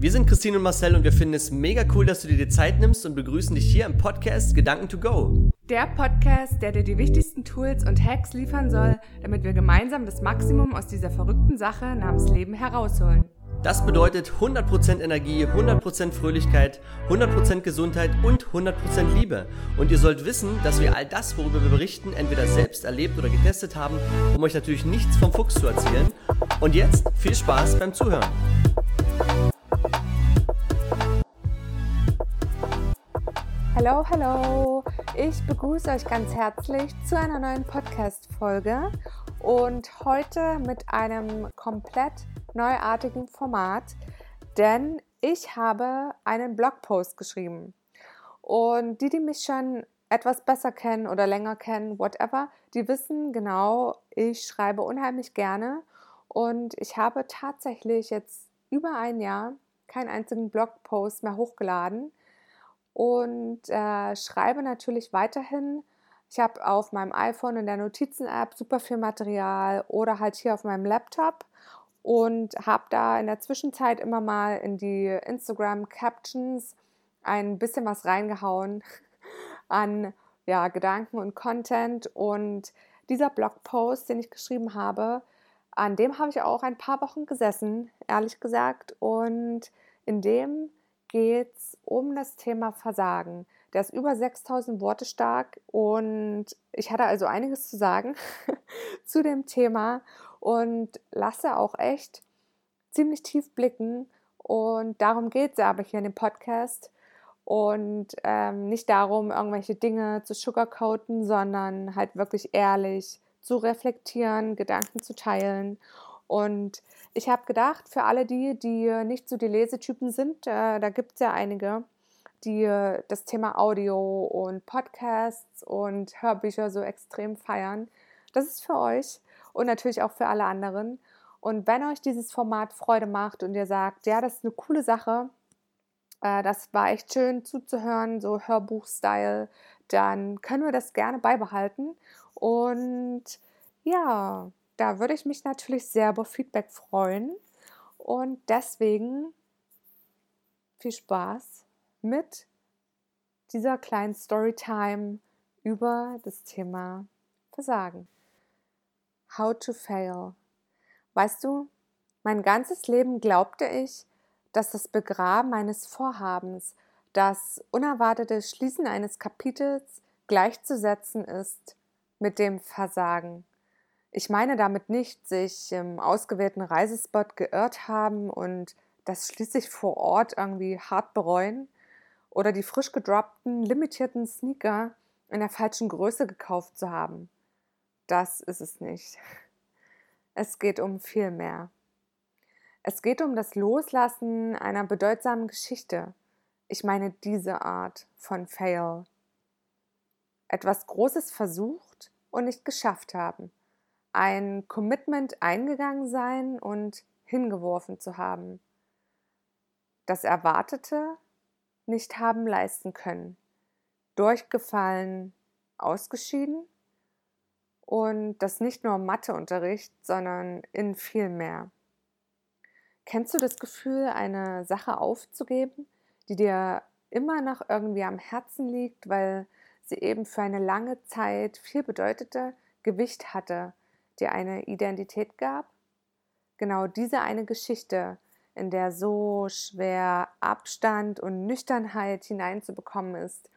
Wir sind Christine und Marcel und wir finden es mega cool, dass du dir die Zeit nimmst und begrüßen dich hier im Podcast Gedanken to Go. Der Podcast, der dir die wichtigsten Tools und Hacks liefern soll, damit wir gemeinsam das Maximum aus dieser verrückten Sache namens Leben herausholen. Das bedeutet 100% Energie, 100% Fröhlichkeit, 100% Gesundheit und 100% Liebe. Und ihr sollt wissen, dass wir all das, worüber wir berichten, entweder selbst erlebt oder getestet haben, um euch natürlich nichts vom Fuchs zu erzählen. Und jetzt viel Spaß beim Zuhören. Hallo, hallo! Ich begrüße euch ganz herzlich zu einer neuen Podcast-Folge und heute mit einem komplett neuartigen Format, denn ich habe einen Blogpost geschrieben. Und die, die mich schon etwas besser kennen oder länger kennen, whatever, die wissen genau, ich schreibe unheimlich gerne und ich habe tatsächlich jetzt über ein Jahr keinen einzigen Blogpost mehr hochgeladen und äh, schreibe natürlich weiterhin. Ich habe auf meinem iPhone in der Notizen-App super viel Material oder halt hier auf meinem Laptop und habe da in der Zwischenzeit immer mal in die Instagram Captions ein bisschen was reingehauen an ja, Gedanken und Content und dieser Blogpost, den ich geschrieben habe, an dem habe ich auch ein paar Wochen gesessen, ehrlich gesagt und in dem geht es um das Thema Versagen. Der ist über 6000 Worte stark und ich hatte also einiges zu sagen zu dem Thema und lasse auch echt ziemlich tief blicken. Und darum geht es aber hier in dem Podcast. Und ähm, nicht darum, irgendwelche Dinge zu sugarcoaten, sondern halt wirklich ehrlich zu reflektieren, Gedanken zu teilen und ich habe gedacht, für alle die, die nicht so die Lesetypen sind, äh, da gibt es ja einige, die äh, das Thema Audio und Podcasts und Hörbücher so extrem feiern. Das ist für euch und natürlich auch für alle anderen. Und wenn euch dieses Format Freude macht und ihr sagt, ja, das ist eine coole Sache, äh, das war echt schön zuzuhören, so Hörbuch-Style, dann können wir das gerne beibehalten. Und ja, da würde ich mich natürlich sehr über Feedback freuen. Und deswegen viel Spaß mit dieser kleinen Storytime über das Thema Versagen. How to fail. Weißt du, mein ganzes Leben glaubte ich, dass das Begraben eines Vorhabens, das unerwartete Schließen eines Kapitels gleichzusetzen ist mit dem Versagen. Ich meine damit nicht, sich im ausgewählten Reisespot geirrt haben und das schließlich vor Ort irgendwie hart bereuen oder die frisch gedroppten, limitierten Sneaker in der falschen Größe gekauft zu haben. Das ist es nicht. Es geht um viel mehr. Es geht um das Loslassen einer bedeutsamen Geschichte. Ich meine diese Art von Fail. Etwas Großes versucht und nicht geschafft haben ein Commitment eingegangen sein und hingeworfen zu haben. Das Erwartete nicht haben leisten können. Durchgefallen, ausgeschieden und das nicht nur im Matheunterricht, sondern in viel mehr. Kennst du das Gefühl, eine Sache aufzugeben, die dir immer noch irgendwie am Herzen liegt, weil sie eben für eine lange Zeit viel bedeutete, Gewicht hatte, dir eine Identität gab? Genau diese eine Geschichte, in der so schwer Abstand und Nüchternheit hineinzubekommen ist,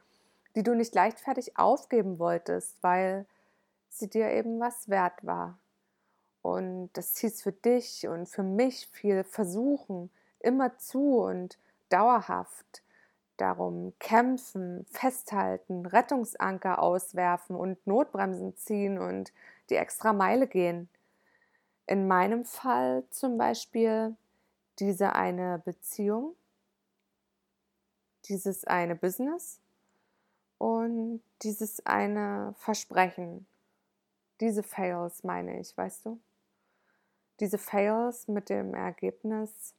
die du nicht leichtfertig aufgeben wolltest, weil sie dir eben was wert war. Und das hieß für dich und für mich viel Versuchen, immer zu und dauerhaft. Darum kämpfen, festhalten, Rettungsanker auswerfen und Notbremsen ziehen und die extra Meile gehen. In meinem Fall zum Beispiel diese eine Beziehung, dieses eine Business und dieses eine Versprechen. Diese Fails meine ich, weißt du? Diese Fails mit dem Ergebnis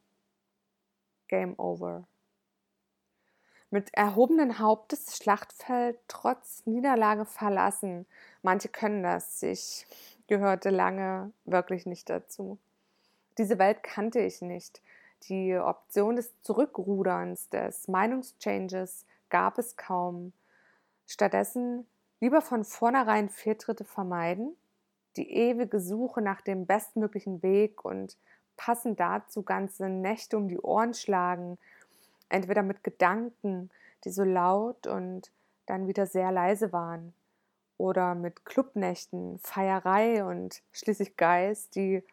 Game Over. Mit erhobenen Hauptes Schlachtfeld trotz Niederlage verlassen Manche können das. Ich gehörte lange wirklich nicht dazu. Diese Welt kannte ich nicht. Die Option des Zurückruderns, des Meinungschanges gab es kaum. Stattdessen lieber von vornherein Fehltritte vermeiden, die ewige Suche nach dem bestmöglichen Weg und passend dazu ganze Nächte um die Ohren schlagen, entweder mit Gedanken, die so laut und dann wieder sehr leise waren, oder mit Clubnächten, Feierei und schließlich Geist, die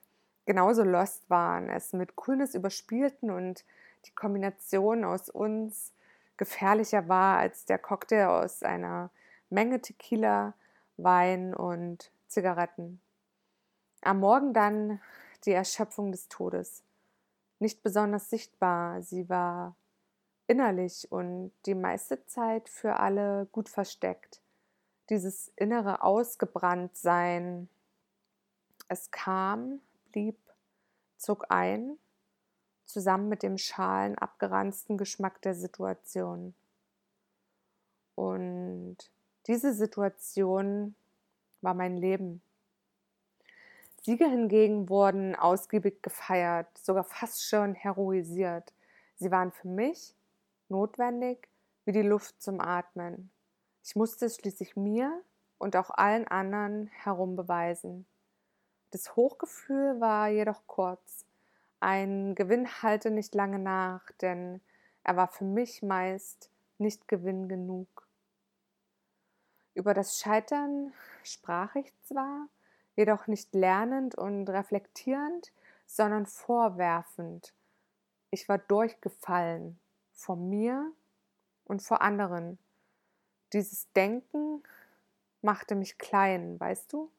genauso lost waren, es mit Coolness überspielten und die Kombination aus uns gefährlicher war als der Cocktail aus einer Menge Tequila, Wein und Zigaretten. Am Morgen dann die Erschöpfung des Todes. Nicht besonders sichtbar, sie war innerlich und die meiste Zeit für alle gut versteckt. Dieses innere Ausgebranntsein. Es kam, blieb, zog ein, zusammen mit dem schalen, abgeranzten Geschmack der Situation. Und diese Situation war mein Leben. Siege hingegen wurden ausgiebig gefeiert, sogar fast schon heroisiert. Sie waren für mich notwendig wie die Luft zum Atmen. Ich musste es schließlich mir und auch allen anderen herum beweisen. Das Hochgefühl war jedoch kurz. Ein Gewinn halte nicht lange nach, denn er war für mich meist nicht Gewinn genug. Über das Scheitern sprach ich zwar, jedoch nicht lernend und reflektierend, sondern vorwerfend. Ich war durchgefallen vor mir und vor anderen. Dieses Denken machte mich klein, weißt du?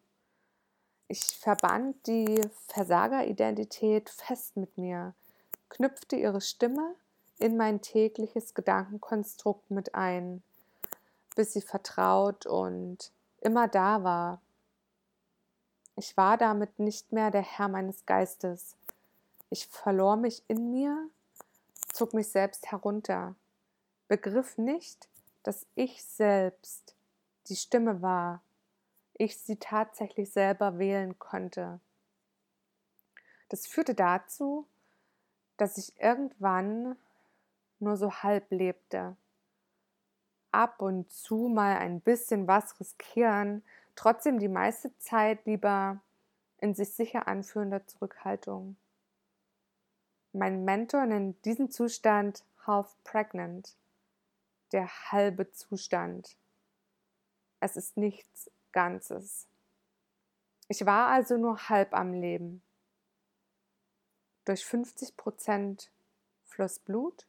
Ich verband die Versageridentität fest mit mir, knüpfte ihre Stimme in mein tägliches Gedankenkonstrukt mit ein, bis sie vertraut und immer da war, ich war damit nicht mehr der Herr meines Geistes. Ich verlor mich in mir, zog mich selbst herunter, begriff nicht, dass ich selbst die Stimme war, ich sie tatsächlich selber wählen konnte. Das führte dazu, dass ich irgendwann nur so halb lebte. Ab und zu mal ein bisschen was riskieren, trotzdem die meiste Zeit lieber in sich sicher anführender Zurückhaltung. Mein Mentor nennt diesen Zustand half pregnant, der halbe Zustand. Es ist nichts Ganzes. Ich war also nur halb am Leben. Durch 50 Prozent floss Blut,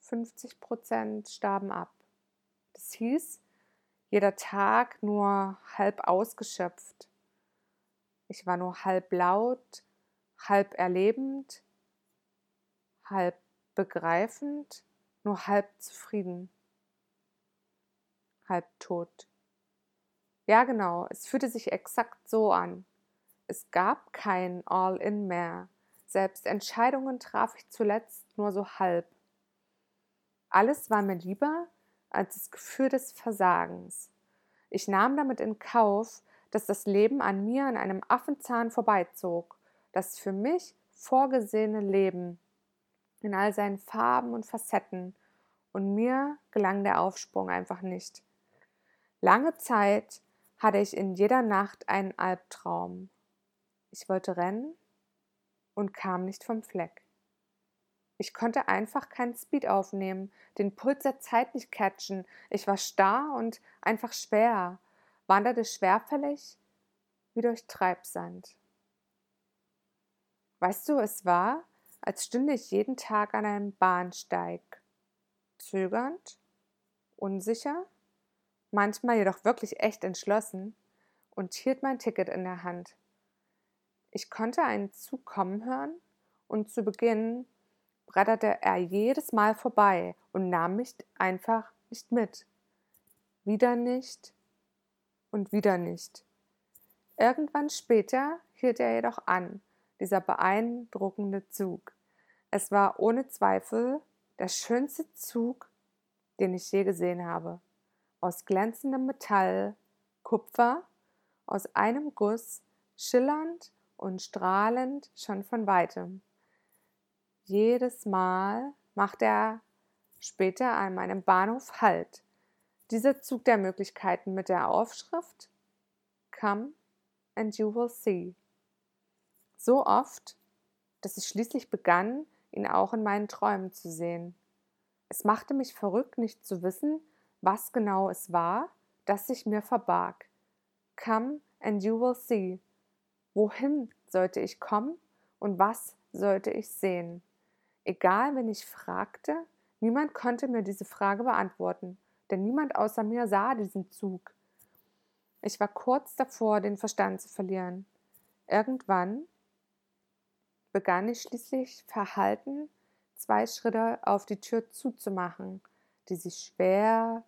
50 Prozent starben ab. Das hieß, jeder Tag nur halb ausgeschöpft. Ich war nur halb laut, halb erlebend, halb begreifend, nur halb zufrieden, halb tot. Ja, genau, es fühlte sich exakt so an. Es gab kein All-In mehr. Selbst Entscheidungen traf ich zuletzt nur so halb. Alles war mir lieber als das Gefühl des Versagens. Ich nahm damit in Kauf, dass das Leben an mir an einem Affenzahn vorbeizog, das für mich vorgesehene Leben in all seinen Farben und Facetten, und mir gelang der Aufsprung einfach nicht. Lange Zeit hatte ich in jeder Nacht einen Albtraum. Ich wollte rennen und kam nicht vom Fleck. Ich konnte einfach keinen Speed aufnehmen, den Puls der Zeit nicht catchen. Ich war starr und einfach schwer, wanderte schwerfällig wie durch Treibsand. Weißt du, es war, als stünde ich jeden Tag an einem Bahnsteig, zögernd, unsicher, manchmal jedoch wirklich echt entschlossen und hielt mein Ticket in der Hand. Ich konnte einen Zug kommen hören und zu Beginn bretterte er jedes Mal vorbei und nahm mich einfach nicht mit. Wieder nicht und wieder nicht. Irgendwann später hielt er jedoch an, dieser beeindruckende Zug. Es war ohne Zweifel der schönste Zug, den ich je gesehen habe. Aus glänzendem Metall, Kupfer, aus einem Guss, schillernd und strahlend schon von weitem. jedes Mal macht er später an meinem Bahnhof Halt. Dieser Zug der Möglichkeiten mit der Aufschrift Come and you will see. So oft, dass ich schließlich begann, ihn auch in meinen Träumen zu sehen. Es machte mich verrückt, nicht zu wissen, was genau es war, das sich mir verbarg. Come and you will see. Wohin sollte ich kommen und was sollte ich sehen? Egal, wenn ich fragte, niemand konnte mir diese Frage beantworten, denn niemand außer mir sah diesen Zug. Ich war kurz davor, den Verstand zu verlieren. Irgendwann begann ich schließlich verhalten, zwei Schritte auf die Tür zuzumachen, die sich schwer,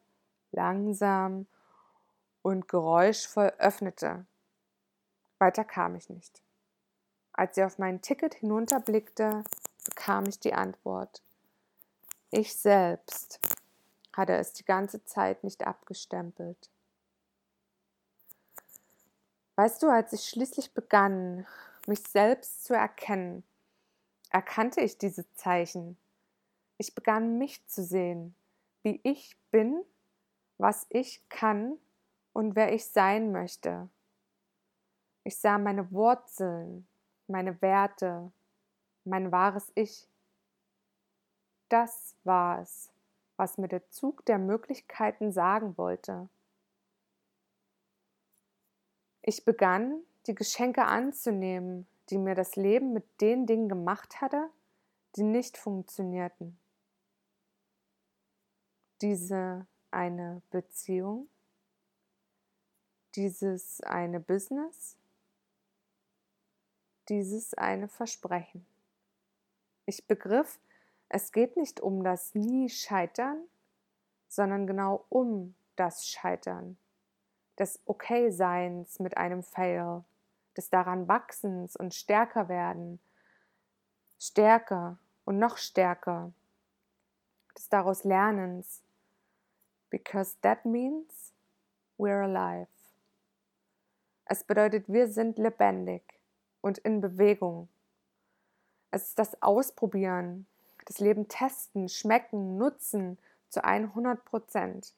langsam und geräuschvoll öffnete. Weiter kam ich nicht. Als sie auf mein Ticket hinunterblickte, bekam ich die Antwort. Ich selbst hatte es die ganze Zeit nicht abgestempelt. Weißt du, als ich schließlich begann, mich selbst zu erkennen, erkannte ich diese Zeichen. Ich begann mich zu sehen, wie ich bin, was ich kann und wer ich sein möchte. Ich sah meine Wurzeln, meine Werte, mein wahres Ich. Das war es, was mir der Zug der Möglichkeiten sagen wollte. Ich begann, die Geschenke anzunehmen, die mir das Leben mit den Dingen gemacht hatte, die nicht funktionierten. Diese eine Beziehung, dieses eine Business, dieses eine Versprechen. Ich begriff, es geht nicht um das Nie Scheitern, sondern genau um das Scheitern, des Okay-Seins mit einem Fail, des daran Wachsens und stärker werden, stärker und noch stärker, des daraus Lernens, because that means we're alive. Es bedeutet, wir sind lebendig und in Bewegung. Es ist das Ausprobieren, das Leben testen, schmecken, nutzen zu 100 Prozent.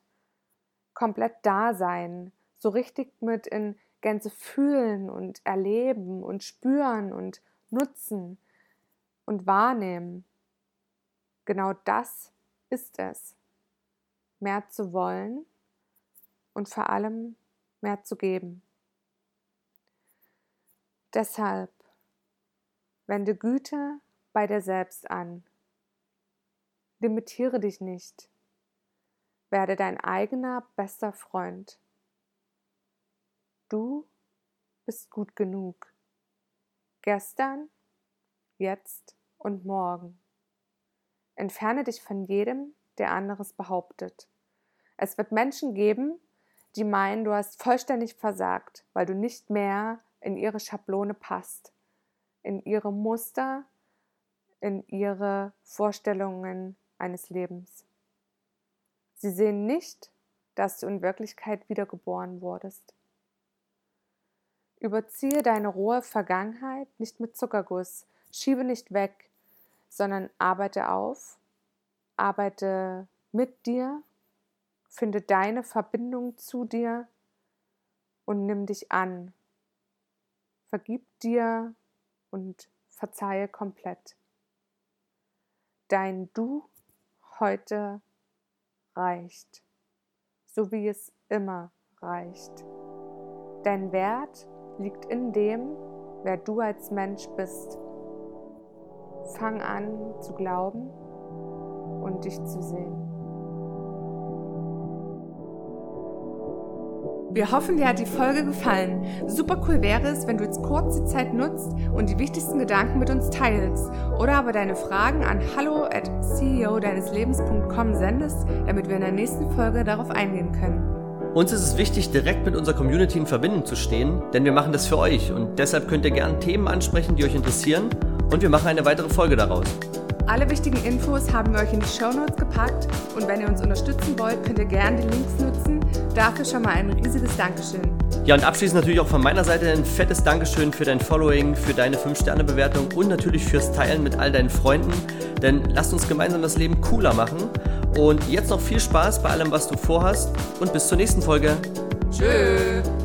Komplett da sein, so richtig mit in Gänse fühlen und erleben und spüren und nutzen und wahrnehmen. Genau das ist es. Mehr zu wollen und vor allem mehr zu geben. Deshalb wende Güte bei dir selbst an. Limitiere dich nicht. Werde dein eigener bester Freund. Du bist gut genug. Gestern, jetzt und morgen. Entferne dich von jedem, der anderes behauptet. Es wird Menschen geben, die meinen, du hast vollständig versagt, weil du nicht mehr in ihre Schablone passt, in ihre Muster, in ihre Vorstellungen eines Lebens. Sie sehen nicht, dass du in Wirklichkeit wiedergeboren wurdest. Überziehe deine rohe Vergangenheit nicht mit Zuckerguss, schiebe nicht weg, sondern arbeite auf, arbeite mit dir, finde deine Verbindung zu dir und nimm dich an. Vergib dir und verzeihe komplett. Dein Du heute reicht, so wie es immer reicht. Dein Wert liegt in dem, wer du als Mensch bist. Fang an zu glauben und dich zu sehen. Wir hoffen, dir hat die Folge gefallen. Super cool wäre es, wenn du jetzt kurz die Zeit nutzt und die wichtigsten Gedanken mit uns teilst oder aber deine Fragen an hallo at ceo deines Lebens.com sendest, damit wir in der nächsten Folge darauf eingehen können. Uns ist es wichtig, direkt mit unserer Community in Verbindung zu stehen, denn wir machen das für euch und deshalb könnt ihr gerne Themen ansprechen, die euch interessieren und wir machen eine weitere Folge daraus. Alle wichtigen Infos haben wir euch in die Show Notes gepackt und wenn ihr uns unterstützen wollt, könnt ihr gerne die Links nutzen. Dafür schon mal ein riesiges Dankeschön. Ja, und abschließend natürlich auch von meiner Seite ein fettes Dankeschön für dein Following, für deine 5-Sterne-Bewertung und natürlich fürs Teilen mit all deinen Freunden. Denn lasst uns gemeinsam das Leben cooler machen. Und jetzt noch viel Spaß bei allem, was du vorhast und bis zur nächsten Folge. Tschüss.